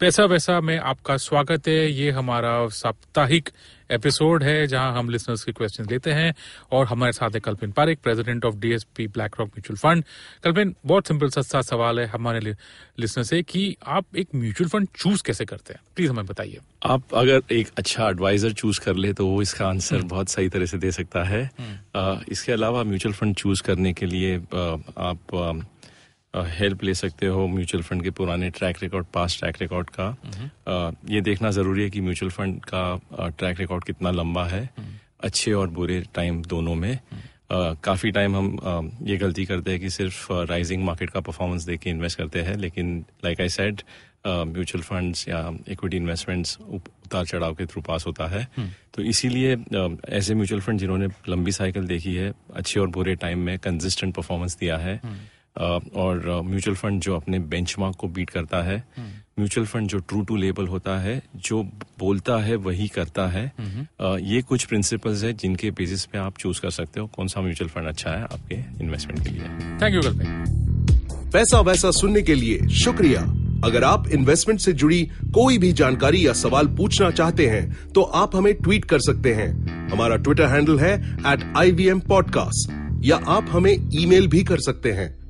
पैसा वैसा में आपका स्वागत है। ये हमारा साप्ताहिक एपिसोड है जहाँ हम लिसनर्स के क्वेश्चन लेते हैं और हमारे साथ है Kalpen Parekh president of DSP BlackRock mutual fund Kalpen बहुत सिंपल सस्ता सवाल है हमारे लिसनर से कि आप एक म्यूचुअल फंड चूज़ कैसे करते हैं? प्लीज़ हमें बताइए। आप अगर एक अच्छा एडवाइजर चूज़ कर ले तो वो इसका आंसर बहुत सही तरह से दे सकता है। आ, इसके अलावा म्यूचुअल फंड चूज़ करने के लिए आप हेल्प ले सकते हो म्यूचुअल फंड के पुराने ट्रैक रिकॉर्ड पास ट्रैक रिकॉर्ड का। आ, ये देखना ज़रूरी है कि म्यूचुअल फंड का ट्रैक रिकॉर्ड कितना लंबा है। अच्छे और बुरे टाइम दोनों में। काफ़ी टाइम हम आ, ये गलती करते हैं कि सिर्फ़ राइजिंग मार्केट का परफॉर्मेंस देख के इन्वेस्ट करते हैं लेकिन like I said mutual funds या इक्विटी इन्वेस्टमेंट्स उतार चढ़ाव के थ्रू पास होता है। तो इसीलिए ऐसे म्यूचुअल फंड जिन्होंने लंबी साइकिल देखी है अच्छे और बुरे टाइम में कंसिस्टेंट परफॉर्मेंस दिया है। और म्यूचुअल फंड जो अपने बेंचमार्क को बीट करता है म्यूचुअल फंड जो ट्रू टू लेबल होता है जो बोलता है वही करता है। ये कुछ प्रिंसिपल्स है जिनके बेसिस पे आप चूज़ कर सकते हो कौन सा म्यूचुअल फंड अच्छा है आपके इन्वेस्टमेंट के लिए। थैंक यू कल्पिन पैसा वैसा सुनने के लिए शुक्रिया। अगर आप इन्वेस्टमेंट से जुड़ी कोई भी जानकारी या सवाल पूछना चाहते हैं तो आप हमें ट्वीट कर सकते हैं। हमारा ट्विटर हैंडल है at I V M podcast या आप हमें ईमेल भी कर सकते हैं।